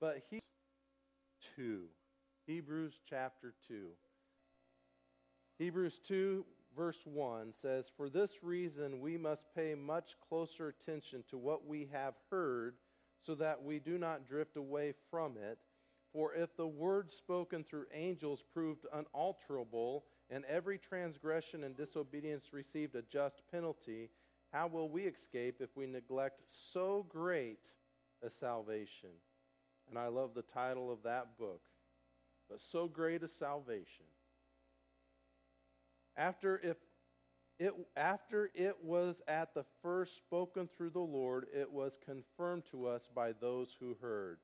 But he 2. Hebrews chapter 2. Hebrews 2, verse 1 says, For this reason we must pay much closer attention to what we have heard, so that we do not drift away from it. For if the word spoken through angels proved unalterable, and every transgression and disobedience received a just penalty, how will we escape if we neglect so great a salvation? And I love the title of that book, But So Great a Salvation. After if it, after it was at the first spoken through the Lord, it was confirmed to us by those who heard.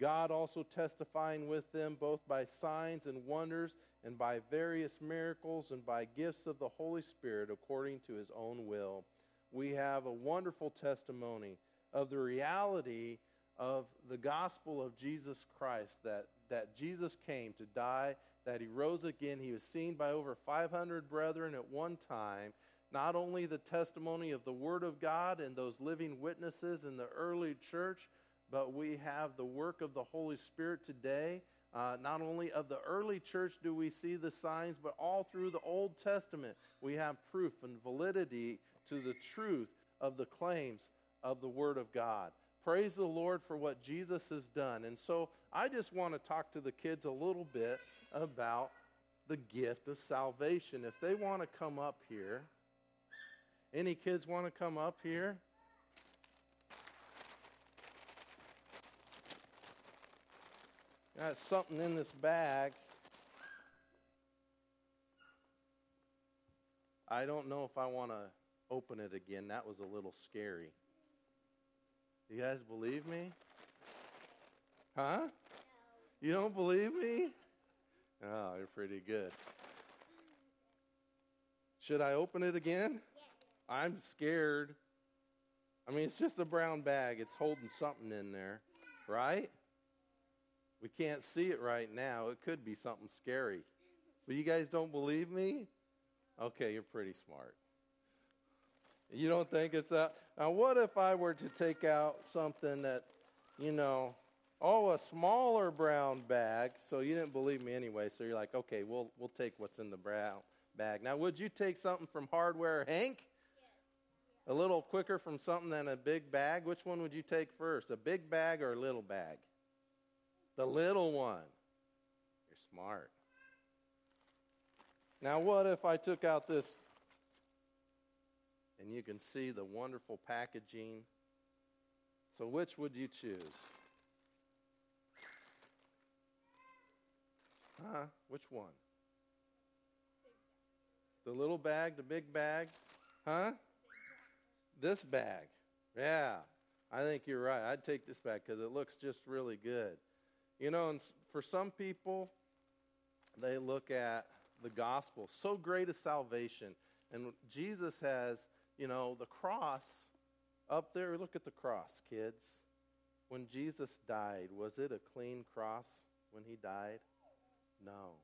God also testifying with them both by signs and wonders and by various miracles and by gifts of the Holy Spirit according to his own will. We have a wonderful testimony of the reality of the gospel of Jesus Christ that, that Jesus came to die, that he rose again. He was seen by over 500 brethren at one time. Not only the testimony of the Word of God and those living witnesses in the early church, but we have the work of the Holy Spirit today. Uh, not only of the early church do we see the signs, but all through the Old Testament we have proof and validity to the truth of the claims of the Word of God. Praise the Lord for what Jesus has done. And so I just want to talk to the kids a little bit about the gift of salvation. If they want to come up here, any kids want to come up here? Got something in this bag. I don't know if I want to open it again. That was a little scary. You guys believe me? Huh? You don't believe me? Oh, you're pretty good. Should I open it again? I'm scared. I mean, it's just a brown bag. It's holding something in there, right? We can't see it right now. It could be something scary. But you guys don't believe me? Okay, you're pretty smart. You don't think it's that? Now, what if I were to take out something that, you know, oh, a smaller brown bag? So you didn't believe me anyway. So you're like, okay, we'll we'll take what's in the brown bag. Now, would you take something from Hardware Hank? A little quicker from something than a big bag? Which one would you take first, a big bag or a little bag? The little one. You're smart. Now, what if I took out this and you can see the wonderful packaging. So, which would you choose? Huh? Which one? The little bag, the big bag? Huh? This bag. Yeah, I think you're right. I'd take this bag because it looks just really good. You know, and for some people, they look at the gospel, so great a salvation. And Jesus has you know, the cross up there, look at the cross, kids. When Jesus died, was it a clean cross when he died? No.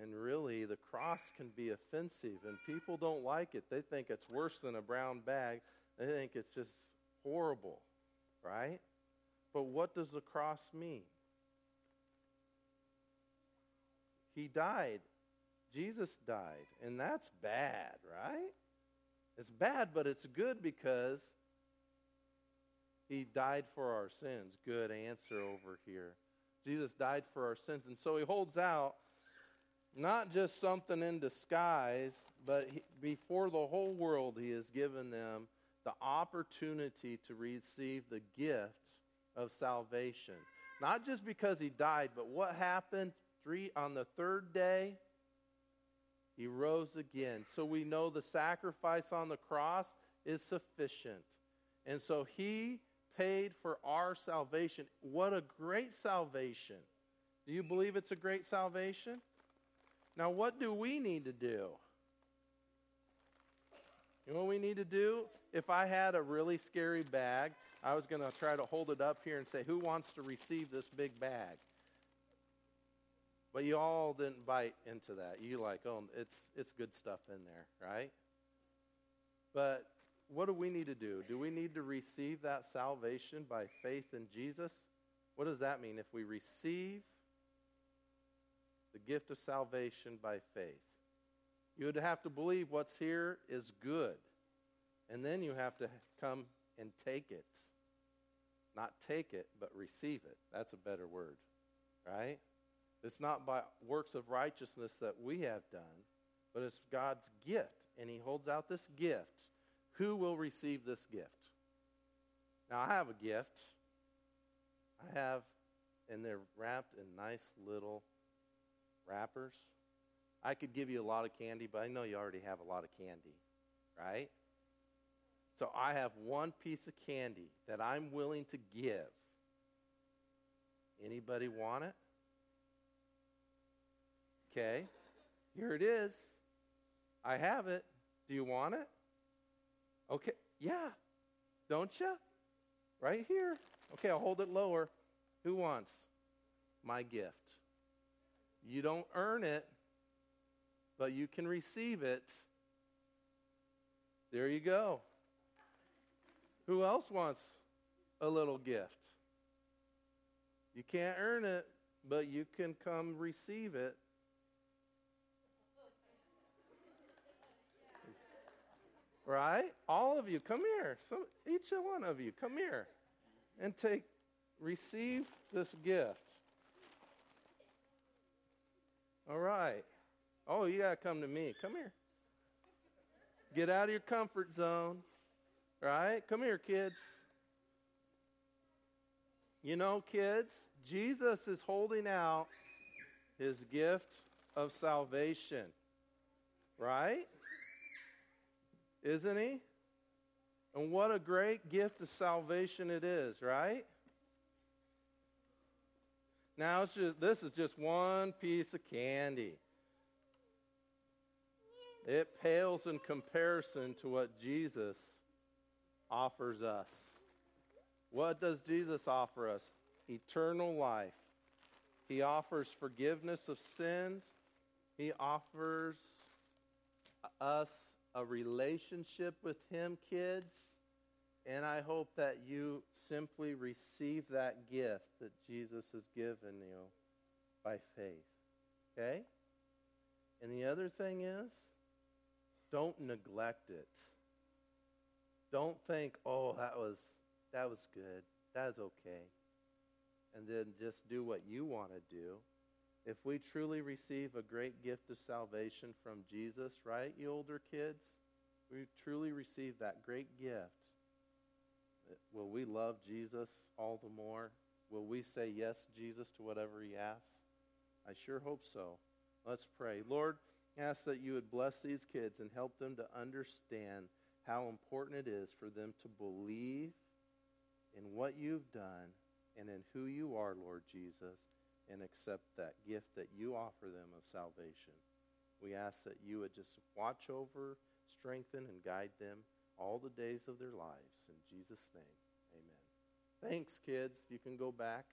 And really, the cross can be offensive, and people don't like it. They think it's worse than a brown bag, they think it's just horrible, right? But what does the cross mean? He died. Jesus died, and that's bad, right? It's bad, but it's good because he died for our sins. Good answer over here. Jesus died for our sins. And so he holds out not just something in disguise, but he, before the whole world, he has given them the opportunity to receive the gift of salvation. Not just because he died, but what happened three on the third day? He rose again. So we know the sacrifice on the cross is sufficient. And so he paid for our salvation. What a great salvation. Do you believe it's a great salvation? Now, what do we need to do? You know what we need to do? If I had a really scary bag, I was going to try to hold it up here and say, Who wants to receive this big bag? But you all didn't bite into that. You like, oh, it's it's good stuff in there, right? But what do we need to do? Do we need to receive that salvation by faith in Jesus? What does that mean? If we receive the gift of salvation by faith, you would have to believe what's here is good. And then you have to come and take it. Not take it, but receive it. That's a better word, right? It's not by works of righteousness that we have done, but it's God's gift. And He holds out this gift. Who will receive this gift? Now, I have a gift. I have, and they're wrapped in nice little wrappers. I could give you a lot of candy, but I know you already have a lot of candy, right? So I have one piece of candy that I'm willing to give. Anybody want it? Okay. Here it is. I have it. Do you want it? Okay. Yeah. Don't you? Right here. Okay, I'll hold it lower. Who wants my gift? You don't earn it, but you can receive it. There you go. Who else wants a little gift? You can't earn it, but you can come receive it. Right? All of you, come here. Some, each one of you, come here and take, receive this gift. All right. Oh, you got to come to me. Come here. Get out of your comfort zone. Right? Come here, kids. You know, kids, Jesus is holding out his gift of salvation. Right? Isn't he? And what a great gift of salvation it is, right? Now it's just this is just one piece of candy. It pales in comparison to what Jesus offers us. What does Jesus offer us? Eternal life. He offers forgiveness of sins. He offers us a relationship with Him, kids. And I hope that you simply receive that gift that Jesus has given you by faith. Okay? And the other thing is, don't neglect it. Don't think, "Oh, that was that was good. That is okay." And then just do what you want to do. If we truly receive a great gift of salvation from Jesus, right, you older kids? We truly receive that great gift. Will we love Jesus all the more? Will we say yes, Jesus, to whatever he asks? I sure hope so. Let's pray. Lord, ask that you would bless these kids and help them to understand how important it is for them to believe in what you've done and in who you are, Lord Jesus, and accept that gift that you offer them of salvation. We ask that you would just watch over, strengthen, and guide them all the days of their lives. In Jesus' name, amen. Thanks, kids. You can go back.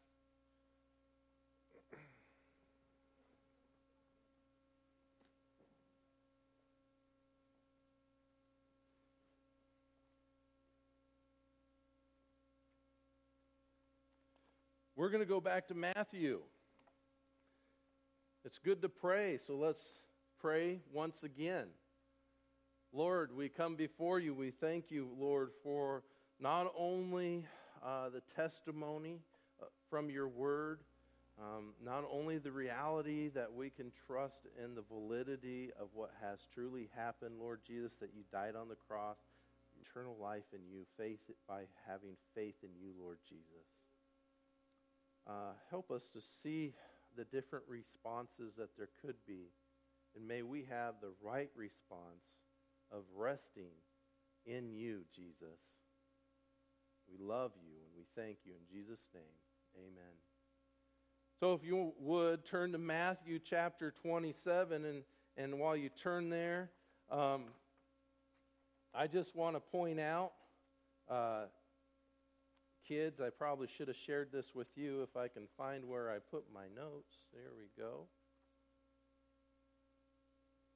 We're going to go back to Matthew. It's good to pray, so let's pray once again. Lord, we come before you. We thank you, Lord, for not only uh, the testimony uh, from your word, um, not only the reality that we can trust in the validity of what has truly happened, Lord Jesus, that you died on the cross, eternal life in you, faith by having faith in you, Lord Jesus. Uh, help us to see the different responses that there could be. And may we have the right response of resting in you, Jesus. We love you and we thank you in Jesus' name. Amen. So if you would turn to Matthew chapter 27, and, and while you turn there, um, I just want to point out uh, kids, I probably should have shared this with you if I can find where I put my notes. There we go.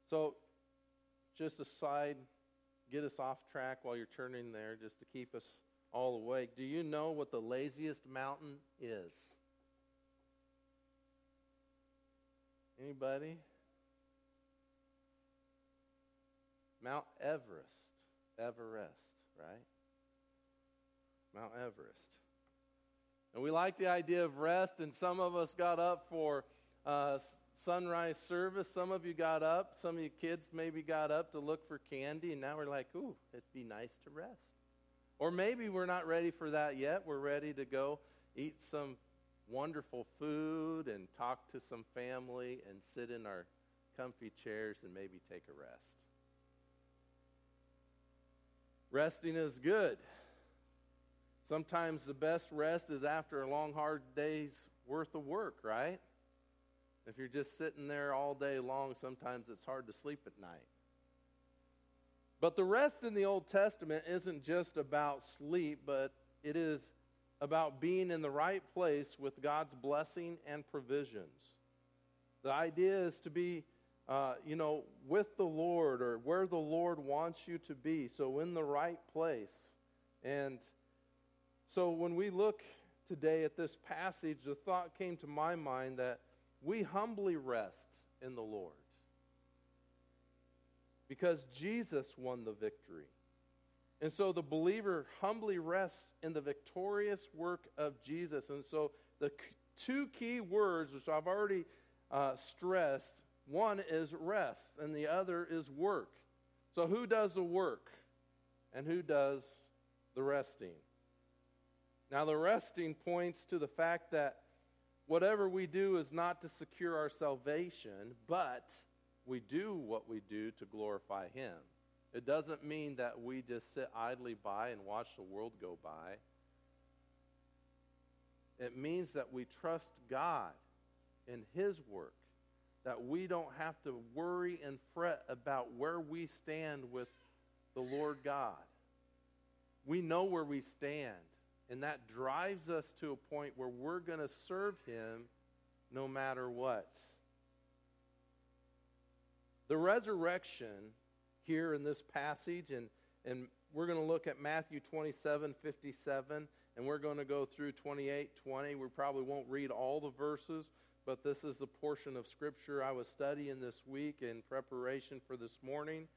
So, just a side, get us off track while you're turning there, just to keep us all awake. Do you know what the laziest mountain is? Anybody? Mount Everest. Everest, right? Mount Everest. And we like the idea of rest, and some of us got up for uh, sunrise service. Some of you got up. Some of you kids maybe got up to look for candy, and now we're like, ooh, it'd be nice to rest. Or maybe we're not ready for that yet. We're ready to go eat some wonderful food and talk to some family and sit in our comfy chairs and maybe take a rest. Resting is good. Sometimes the best rest is after a long, hard day's worth of work, right? If you're just sitting there all day long, sometimes it's hard to sleep at night. But the rest in the Old Testament isn't just about sleep, but it is about being in the right place with God's blessing and provisions. The idea is to be, uh, you know, with the Lord or where the Lord wants you to be. So in the right place. And so when we look today at this passage, the thought came to my mind that we humbly rest in the Lord because Jesus won the victory. And so the believer humbly rests in the victorious work of Jesus. And so the two key words, which I've already uh, stressed, one is rest and the other is work. So who does the work and who does the resting? Now, the resting points to the fact that whatever we do is not to secure our salvation, but we do what we do to glorify Him. It doesn't mean that we just sit idly by and watch the world go by. It means that we trust God in His work, that we don't have to worry and fret about where we stand with the Lord God. We know where we stand, and that drives us to a point where we're going to serve Him no matter what. The resurrection here in this passage, and, and we're going to look at Matthew 27 57, and we're going to go through 28 20. We probably won't read all the verses, but this is the portion of Scripture I was studying this week in preparation for this morning.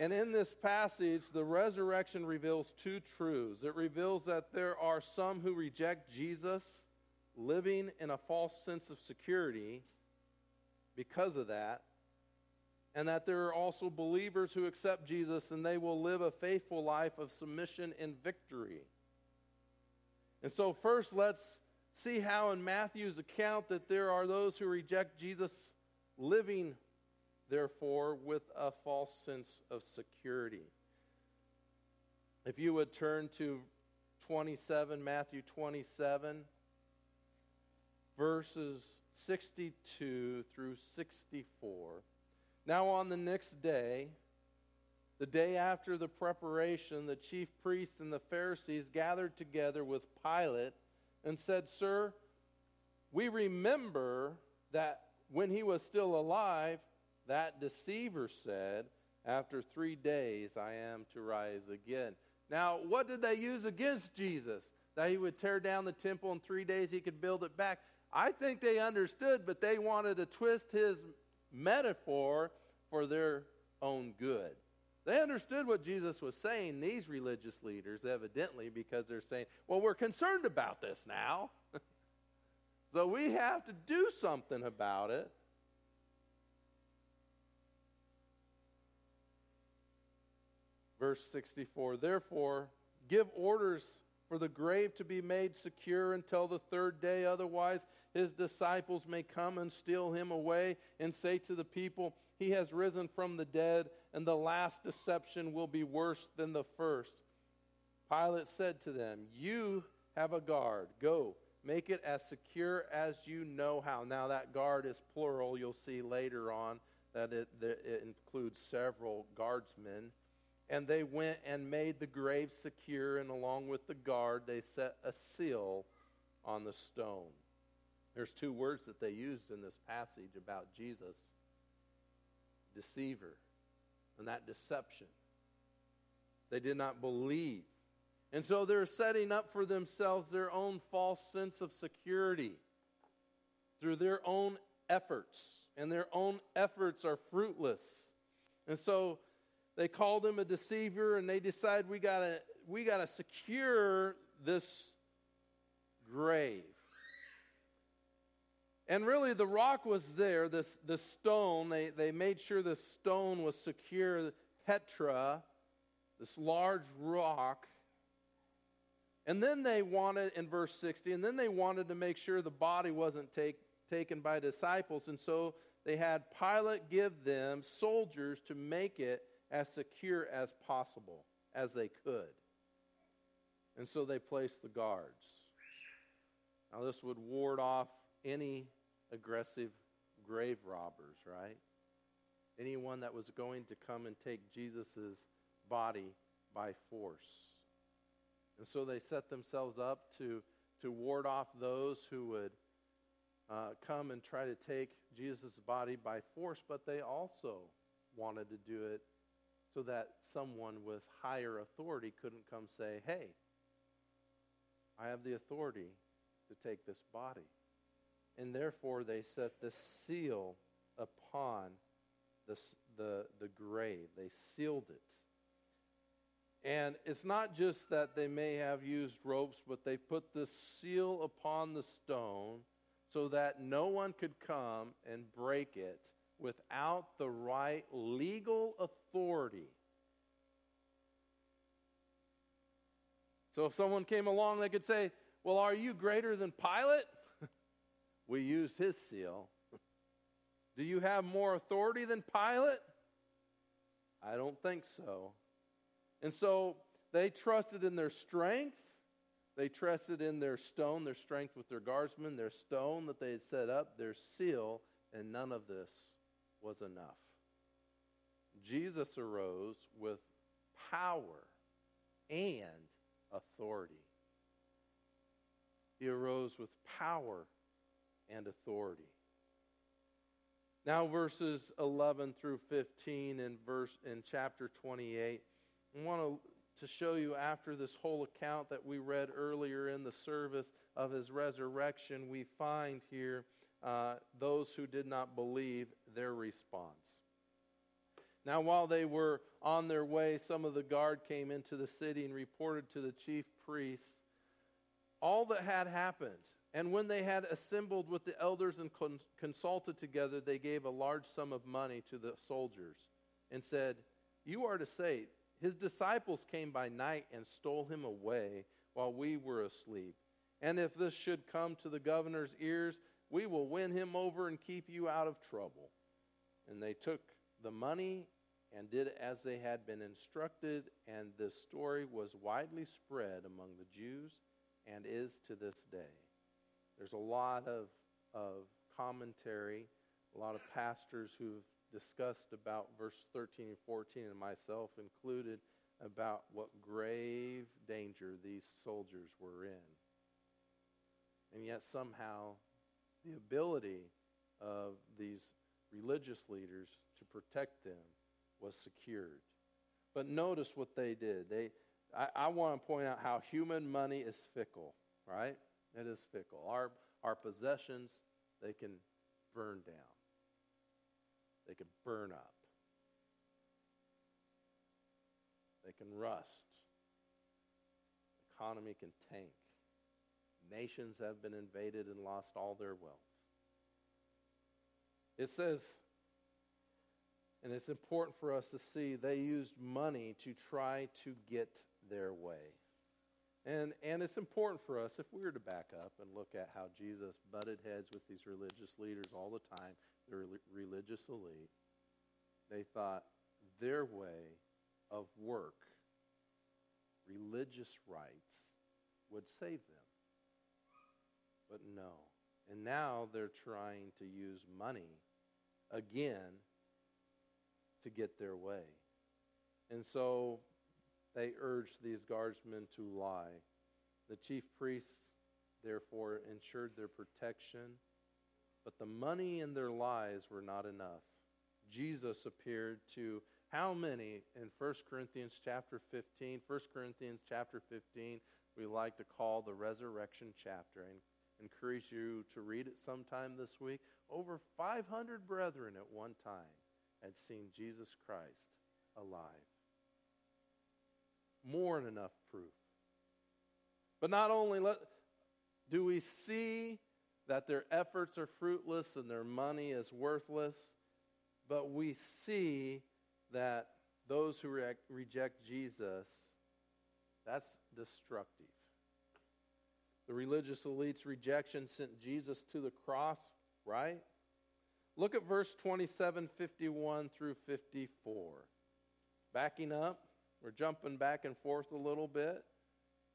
And in this passage, the resurrection reveals two truths. It reveals that there are some who reject Jesus, living in a false sense of security because of that and that there are also believers who accept Jesus and they will live a faithful life of submission and victory. And so, first, let's see how in Matthew's account that there are those who reject Jesus living, therefore, with a false sense of security. If you would turn to 27, Matthew 27, verses 62 through 64. Now, on the next day, the day after the preparation, the chief priests and the Pharisees gathered together with Pilate and said, Sir, we remember that when he was still alive, that deceiver said, After three days I am to rise again. Now, what did they use against Jesus? That he would tear down the temple in three days, he could build it back. I think they understood, but they wanted to twist his metaphor for their own good. They understood what Jesus was saying, these religious leaders, evidently, because they're saying, well, we're concerned about this now. so we have to do something about it. Verse 64 Therefore, give orders for the grave to be made secure until the third day, otherwise, his disciples may come and steal him away and say to the people, He has risen from the dead, and the last deception will be worse than the first. Pilate said to them, You have a guard. Go, make it as secure as you know how. Now, that guard is plural. You'll see later on that it, that it includes several guardsmen. And they went and made the grave secure, and along with the guard, they set a seal on the stone. There's two words that they used in this passage about Jesus deceiver and that deception. They did not believe And so they're setting up for themselves their own false sense of security through their own efforts, and their own efforts are fruitless. And so they called him a deceiver, and they decide we gotta we gotta secure this grave. And really, the rock was there, this, this stone. They, they made sure the stone was secure, Petra, this large rock. And then they wanted, in verse 60, and then they wanted to make sure the body wasn't take, taken by disciples. And so they had Pilate give them soldiers to make it as secure as possible, as they could. And so they placed the guards. Now, this would ward off any aggressive grave robbers, right? Anyone that was going to come and take Jesus' body by force. And so they set themselves up to, to ward off those who would uh, come and try to take Jesus' body by force, but they also wanted to do it so that someone with higher authority couldn't come say, hey, I have the authority to take this body and therefore they set the seal upon the, the, the grave. They sealed it. And it's not just that they may have used ropes, but they put the seal upon the stone so that no one could come and break it without the right legal authority. So if someone came along, they could say, Well, are you greater than Pilate? we used his seal. Do you have more authority than Pilate? I don't think so. And so they trusted in their strength. They trusted in their stone, their strength with their guardsmen, their stone that they had set up, their seal, and none of this was enough. Jesus arose with power and authority. He arose with power and authority. Now, verses 11 through 15 in, verse, in chapter 28, I want to, to show you after this whole account that we read earlier in the service of his resurrection, we find here uh, those who did not believe their response. Now, while they were on their way, some of the guard came into the city and reported to the chief priests all that had happened. And when they had assembled with the elders and con- consulted together, they gave a large sum of money to the soldiers and said, You are to say, His disciples came by night and stole him away while we were asleep. And if this should come to the governor's ears, we will win him over and keep you out of trouble. And they took the money and did as they had been instructed, and this story was widely spread among the Jews and is to this day. There's a lot of, of commentary, a lot of pastors who've discussed about verse 13 and 14, and myself included, about what grave danger these soldiers were in. And yet, somehow, the ability of these religious leaders to protect them was secured. But notice what they did. They, I, I want to point out how human money is fickle, right? It is fickle. Our, our possessions, they can burn down, they can burn up, they can rust, the economy can tank. Nations have been invaded and lost all their wealth. It says, and it's important for us to see, they used money to try to get their way. And, and it's important for us, if we were to back up and look at how Jesus butted heads with these religious leaders all the time, the religious elite, they thought their way of work, religious rites, would save them. But no. And now they're trying to use money again to get their way. And so they urged these guardsmen to lie. The chief priests, therefore, ensured their protection, but the money and their lies were not enough. Jesus appeared to How many in 1 Corinthians chapter 15, 1 Corinthians chapter 15, we like to call the resurrection chapter and encourage you to read it sometime this week. Over 500 brethren at one time had seen Jesus Christ alive. More than enough proof. But not only let, do we see that their efforts are fruitless and their money is worthless, but we see that those who re- reject Jesus, that's destructive. The religious elite's rejection sent Jesus to the cross, right? Look at verse 27, 51 through 54. Backing up, we're jumping back and forth a little bit.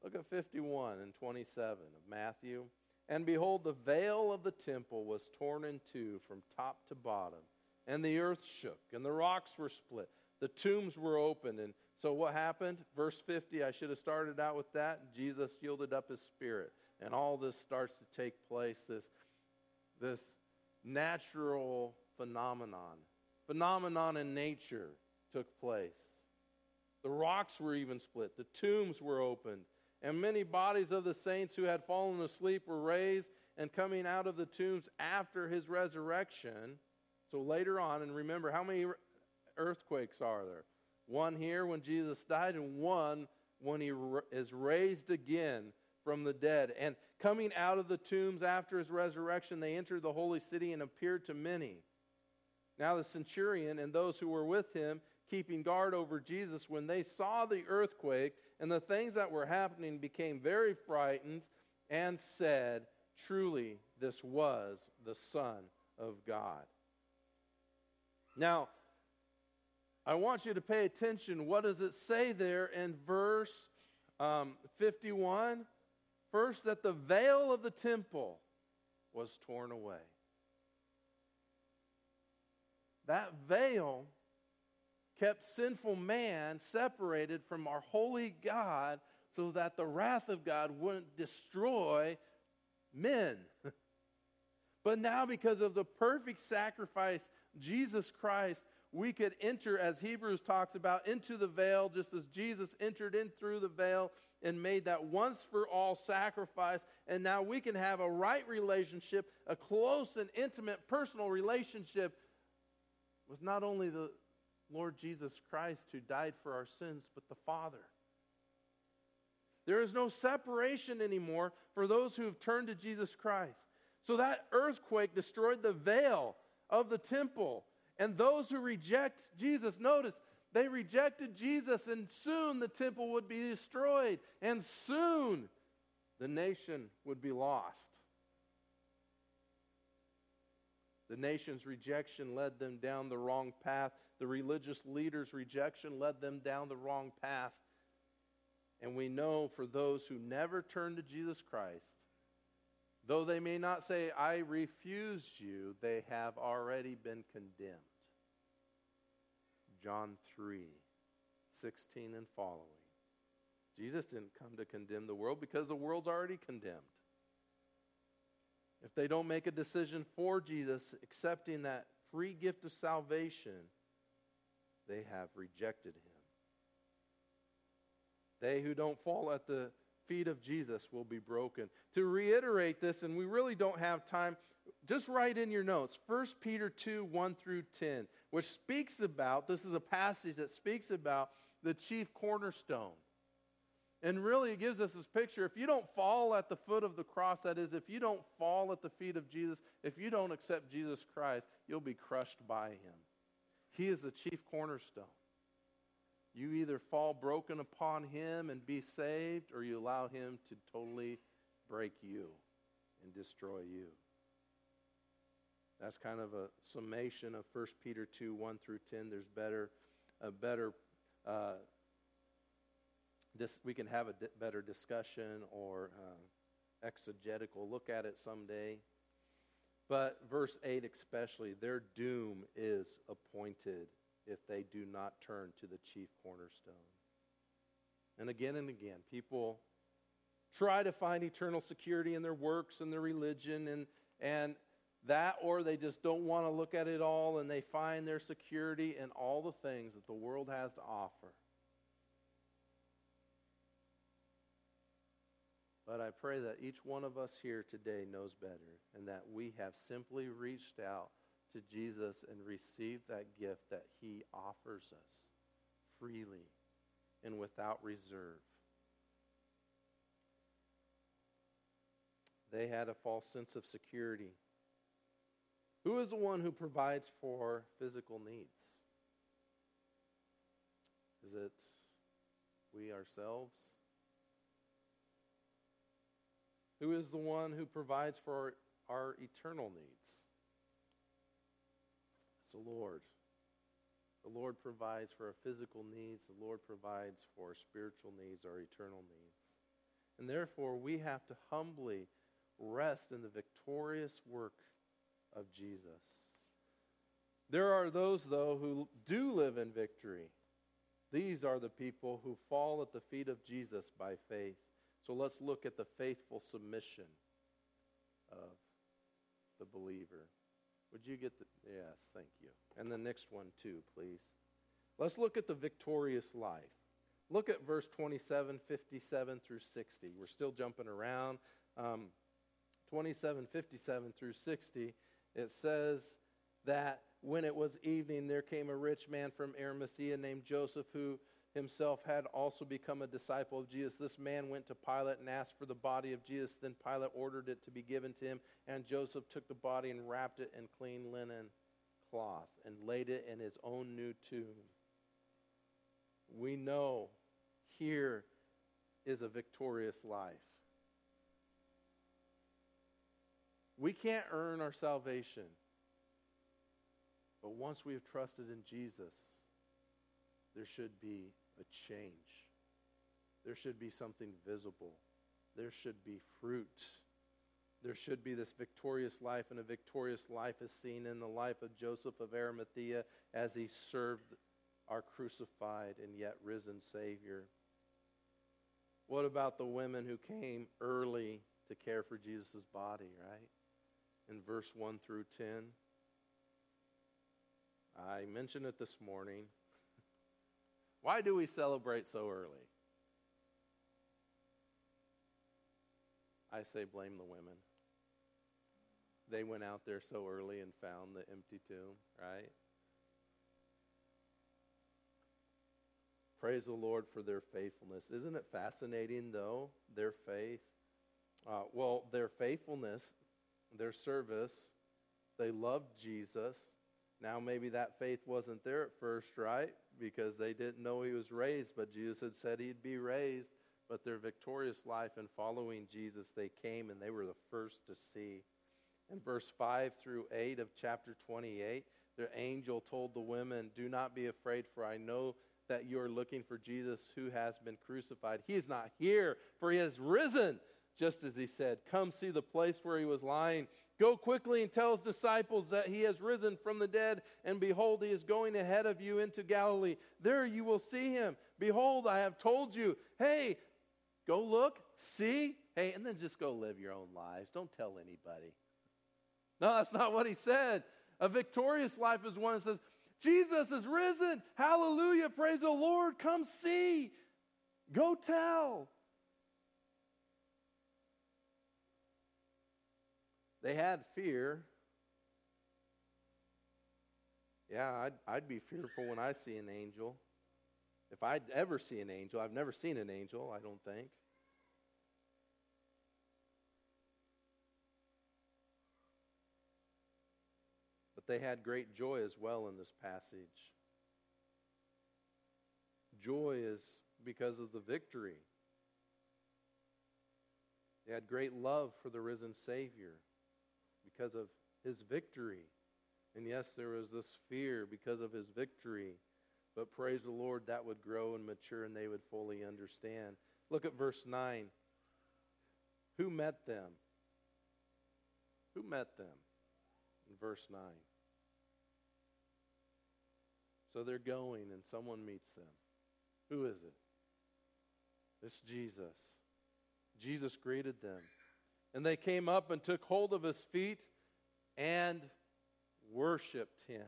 Look at 51 and 27 of Matthew. And behold, the veil of the temple was torn in two from top to bottom, and the earth shook, and the rocks were split. The tombs were opened. And so what happened? Verse 50, I should have started out with that. Jesus yielded up his spirit. And all this starts to take place, this, this natural phenomenon. Phenomenon in nature took place. The rocks were even split, the tombs were opened, and many bodies of the saints who had fallen asleep were raised and coming out of the tombs after his resurrection. So later on, and remember, how many earthquakes are there? One here when Jesus died, and one when he is raised again from the dead. And coming out of the tombs after his resurrection, they entered the holy city and appeared to many. Now, the centurion and those who were with him, keeping guard over Jesus, when they saw the earthquake and the things that were happening, became very frightened and said, Truly, this was the Son of God. Now, I want you to pay attention. What does it say there in verse um, 51? First, that the veil of the temple was torn away. That veil kept sinful man separated from our holy God so that the wrath of God wouldn't destroy men. but now, because of the perfect sacrifice, Jesus Christ, we could enter, as Hebrews talks about, into the veil, just as Jesus entered in through the veil and made that once for all sacrifice. And now we can have a right relationship, a close and intimate personal relationship with not only the Lord Jesus Christ who died for our sins, but the Father. There is no separation anymore for those who have turned to Jesus Christ. So that earthquake destroyed the veil of the temple. And those who reject Jesus, notice, they rejected Jesus, and soon the temple would be destroyed, and soon the nation would be lost. The nation's rejection led them down the wrong path. The religious leaders' rejection led them down the wrong path. And we know for those who never turn to Jesus Christ, though they may not say, I refuse you, they have already been condemned. John 3 16 and following. Jesus didn't come to condemn the world because the world's already condemned. If they don't make a decision for Jesus, accepting that free gift of salvation, they have rejected him. They who don't fall at the feet of Jesus will be broken. To reiterate this, and we really don't have time, just write in your notes 1 Peter 2 1 through 10, which speaks about this is a passage that speaks about the chief cornerstone. And really, it gives us this picture. If you don't fall at the foot of the cross, that is, if you don't fall at the feet of Jesus, if you don't accept Jesus Christ, you'll be crushed by him. He is the chief cornerstone. You either fall broken upon him and be saved, or you allow him to totally break you and destroy you. That's kind of a summation of 1 Peter 2 1 through 10. There's better, a better, uh, this, we can have a di- better discussion or uh, exegetical look at it someday. But verse 8 especially, their doom is appointed if they do not turn to the chief cornerstone. And again and again, people try to find eternal security in their works and their religion, and, and That, or they just don't want to look at it all and they find their security in all the things that the world has to offer. But I pray that each one of us here today knows better and that we have simply reached out to Jesus and received that gift that he offers us freely and without reserve. They had a false sense of security. Who is the one who provides for physical needs? Is it we ourselves? Who is the one who provides for our eternal needs? It's the Lord. The Lord provides for our physical needs, the Lord provides for our spiritual needs, our eternal needs. And therefore, we have to humbly rest in the victorious work of Jesus. There are those, though, who do live in victory. These are the people who fall at the feet of Jesus by faith. So let's look at the faithful submission of the believer. Would you get the. Yes, thank you. And the next one, too, please. Let's look at the victorious life. Look at verse 27, 57 through 60. We're still jumping around. Um, 27, 57 through 60, it says that when it was evening, there came a rich man from Arimathea named Joseph who himself had also become a disciple of Jesus. This man went to Pilate and asked for the body of Jesus. Then Pilate ordered it to be given to him, and Joseph took the body and wrapped it in clean linen cloth and laid it in his own new tomb. We know here is a victorious life. We can't earn our salvation. But once we have trusted in Jesus, there should be a change. There should be something visible. There should be fruit. There should be this victorious life, and a victorious life is seen in the life of Joseph of Arimathea as he served our crucified and yet risen Savior. What about the women who came early to care for Jesus' body, right? In verse 1 through 10. I mentioned it this morning. Why do we celebrate so early? I say blame the women. They went out there so early and found the empty tomb, right? Praise the Lord for their faithfulness. Isn't it fascinating, though, their faith? Uh, well, their faithfulness, their service, they loved Jesus. Now, maybe that faith wasn't there at first, right? Because they didn't know he was raised, but Jesus had said he'd be raised. But their victorious life in following Jesus, they came and they were the first to see. In verse 5 through 8 of chapter 28, the angel told the women, Do not be afraid, for I know that you are looking for Jesus who has been crucified. He is not here, for he has risen, just as he said. Come see the place where he was lying. Go quickly and tell his disciples that he has risen from the dead, and behold, he is going ahead of you into Galilee. There you will see him. Behold, I have told you. Hey, go look, see, hey, and then just go live your own lives. Don't tell anybody. No, that's not what he said. A victorious life is one that says, Jesus is risen. Hallelujah. Praise the Lord. Come see. Go tell. They had fear. Yeah, I'd, I'd be fearful when I see an angel. If I'd ever see an angel, I've never seen an angel, I don't think. But they had great joy as well in this passage. Joy is because of the victory. They had great love for the risen Savior because of his victory. And yes, there was this fear because of his victory. But praise the Lord, that would grow and mature and they would fully understand. Look at verse 9. Who met them? Who met them? In verse 9. So they're going and someone meets them. Who is it? It's Jesus. Jesus greeted them. And they came up and took hold of his feet and worshiped him.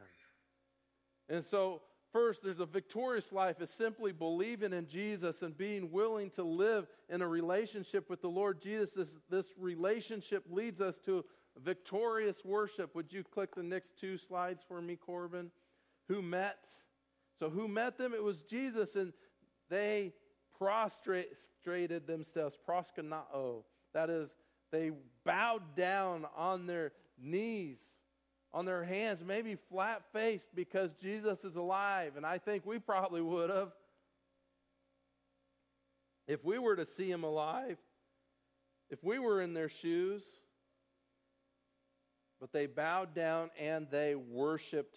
And so, first, there's a victorious life. is simply believing in Jesus and being willing to live in a relationship with the Lord Jesus. This, this relationship leads us to victorious worship. Would you click the next two slides for me, Corbin? Who met? So, who met them? It was Jesus, and they prostrated themselves, proskuneo. That is, they bowed down on their knees, on their hands, maybe flat faced because Jesus is alive. And I think we probably would have. If we were to see him alive, if we were in their shoes, but they bowed down and they worshiped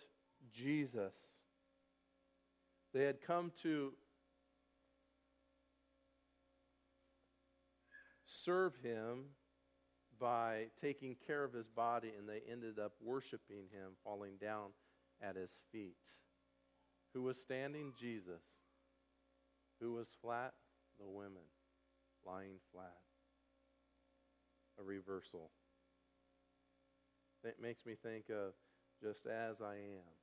Jesus. They had come to serve him by taking care of his body, and they ended up worshiping him, falling down at his feet. Who was standing? Jesus. Who was flat? The women, lying flat. A reversal. It makes me think of just as I am,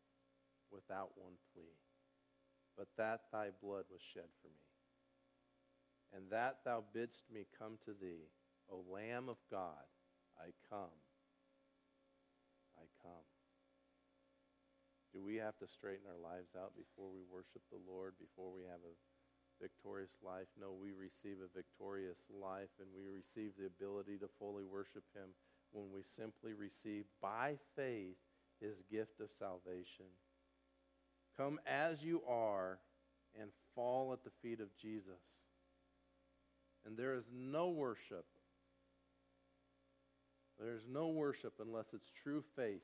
without one plea, but that thy blood was shed for me and that thou bidst me come to thee, O Lamb of God, I come. I come. Do we have to straighten our lives out before we worship the Lord, before we have a victorious life? No, we receive a victorious life and we receive the ability to fully worship Him when we simply receive by faith His gift of salvation. Come as you are and fall at the feet of Jesus. And there is no worship. There is no worship unless it's true faith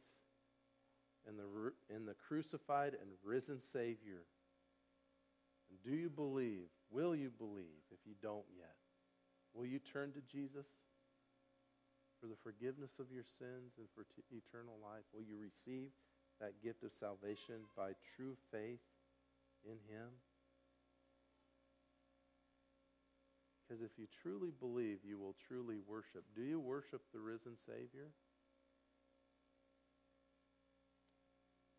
in the, in the crucified and risen Savior. And do you believe? Will you believe if you don't yet? Will you turn to Jesus for the forgiveness of your sins and for t- eternal life? Will you receive that gift of salvation by true faith in Him? Because if you truly believe, you will truly worship. Do you worship the risen Savior?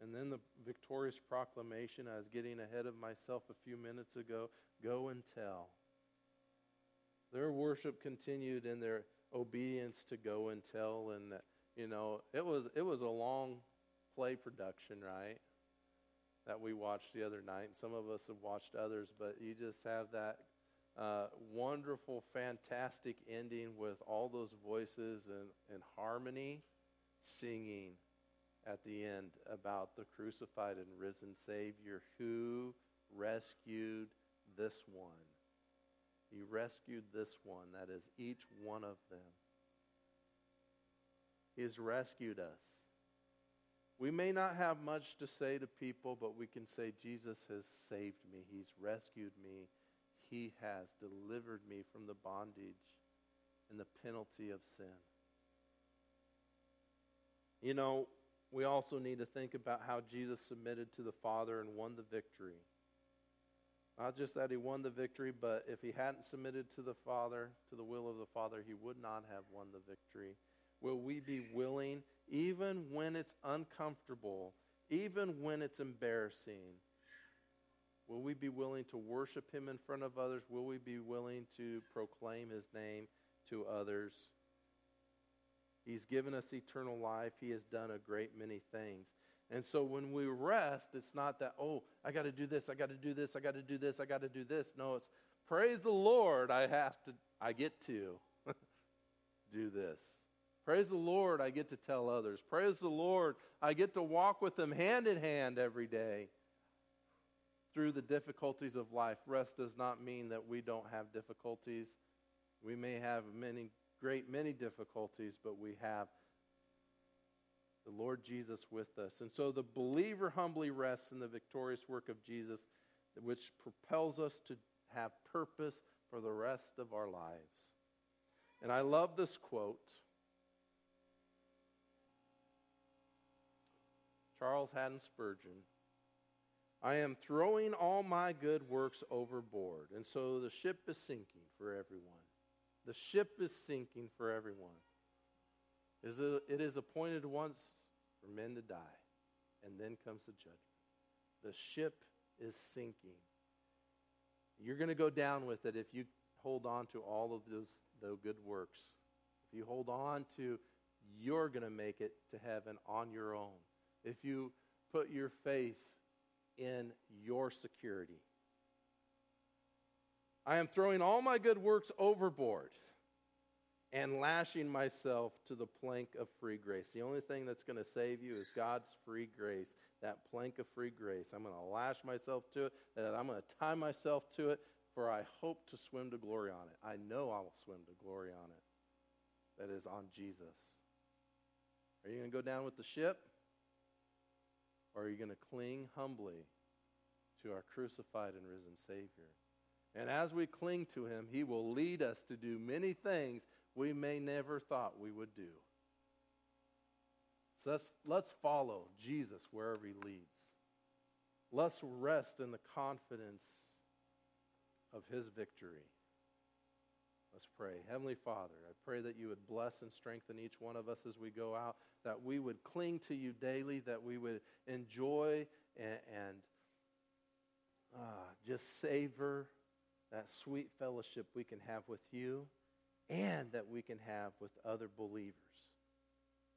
And then the victorious proclamation, I was getting ahead of myself a few minutes ago go and tell. Their worship continued in their obedience to go and tell. And, you know, it was, it was a long play production, right? That we watched the other night. Some of us have watched others, but you just have that uh, wonderful, fantastic ending with all those voices and, and harmony singing at the end about the crucified and risen Savior who rescued this one. He rescued this one, that is, each one of them. He has rescued us. We may not have much to say to people, but we can say, Jesus has saved me. He's rescued me. He has delivered me from the bondage and the penalty of sin. You know, we also need to think about how Jesus submitted to the Father and won the victory. Not just that he won the victory, but if he hadn't submitted to the Father, to the will of the Father, he would not have won the victory. Will we be willing, even when it's uncomfortable, even when it's embarrassing, Will we be willing to worship him in front of others? Will we be willing to proclaim his name to others? He's given us eternal life. He has done a great many things. And so when we rest, it's not that, oh, I got to do this, I got to do this, I got to do this, I got to do this. No, it's praise the Lord, I have to, I get to do this. Praise the Lord, I get to tell others. Praise the Lord, I get to walk with them hand in hand every day through the difficulties of life. Rest does not mean that we don't have difficulties. We may have many, great many difficulties, but we have the Lord Jesus with us. And so the believer humbly rests in the victorious work of Jesus, which propels us to have purpose for the rest of our lives. And I love this quote. Charles Haddon Spurgeon I am throwing all my good works overboard. And so the ship is sinking for everyone. The ship is sinking for everyone. It, is appointed once for men to die, and then comes the judgment. The ship is sinking. You're going to go down with it if you hold on to all of those, those good works. If you hold on to, you're going to make it to heaven on your own. If you put your faith in your security. I am throwing all my good works overboard and lashing myself to the plank of free grace. The only thing that's going to save you is God's free grace, that plank of free grace. I'm going to lash myself to it, I'm going to tie myself to it, for I hope to swim to glory on it. I know I will swim to glory on it. That is on Jesus. Are you going to go down with the ship? Or are you going to cling humbly to our crucified and risen Savior? And as we cling to him, he will lead us to do many things we may never thought we would do. So let's, let's follow Jesus wherever he leads. Let's rest in the confidence of his victory. Let's pray. Heavenly Father, I pray that you would bless and strengthen each one of us as we go out, that we would cling to you daily, that we would enjoy and, and uh, just savor that sweet fellowship we can have with you and that we can have with other believers.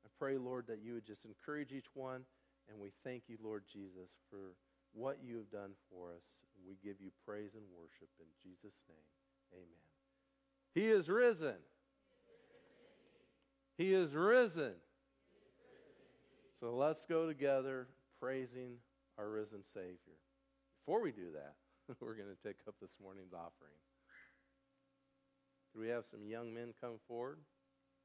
I pray, Lord, that you would just encourage each one, and we thank you, Lord Jesus, for what you have done for us. We give you praise and worship in Jesus' name. Amen. He is risen. He is risen. So let's go together praising our risen Savior. Before we do that, we're going to take up this morning's offering. Do we have some young men come forward?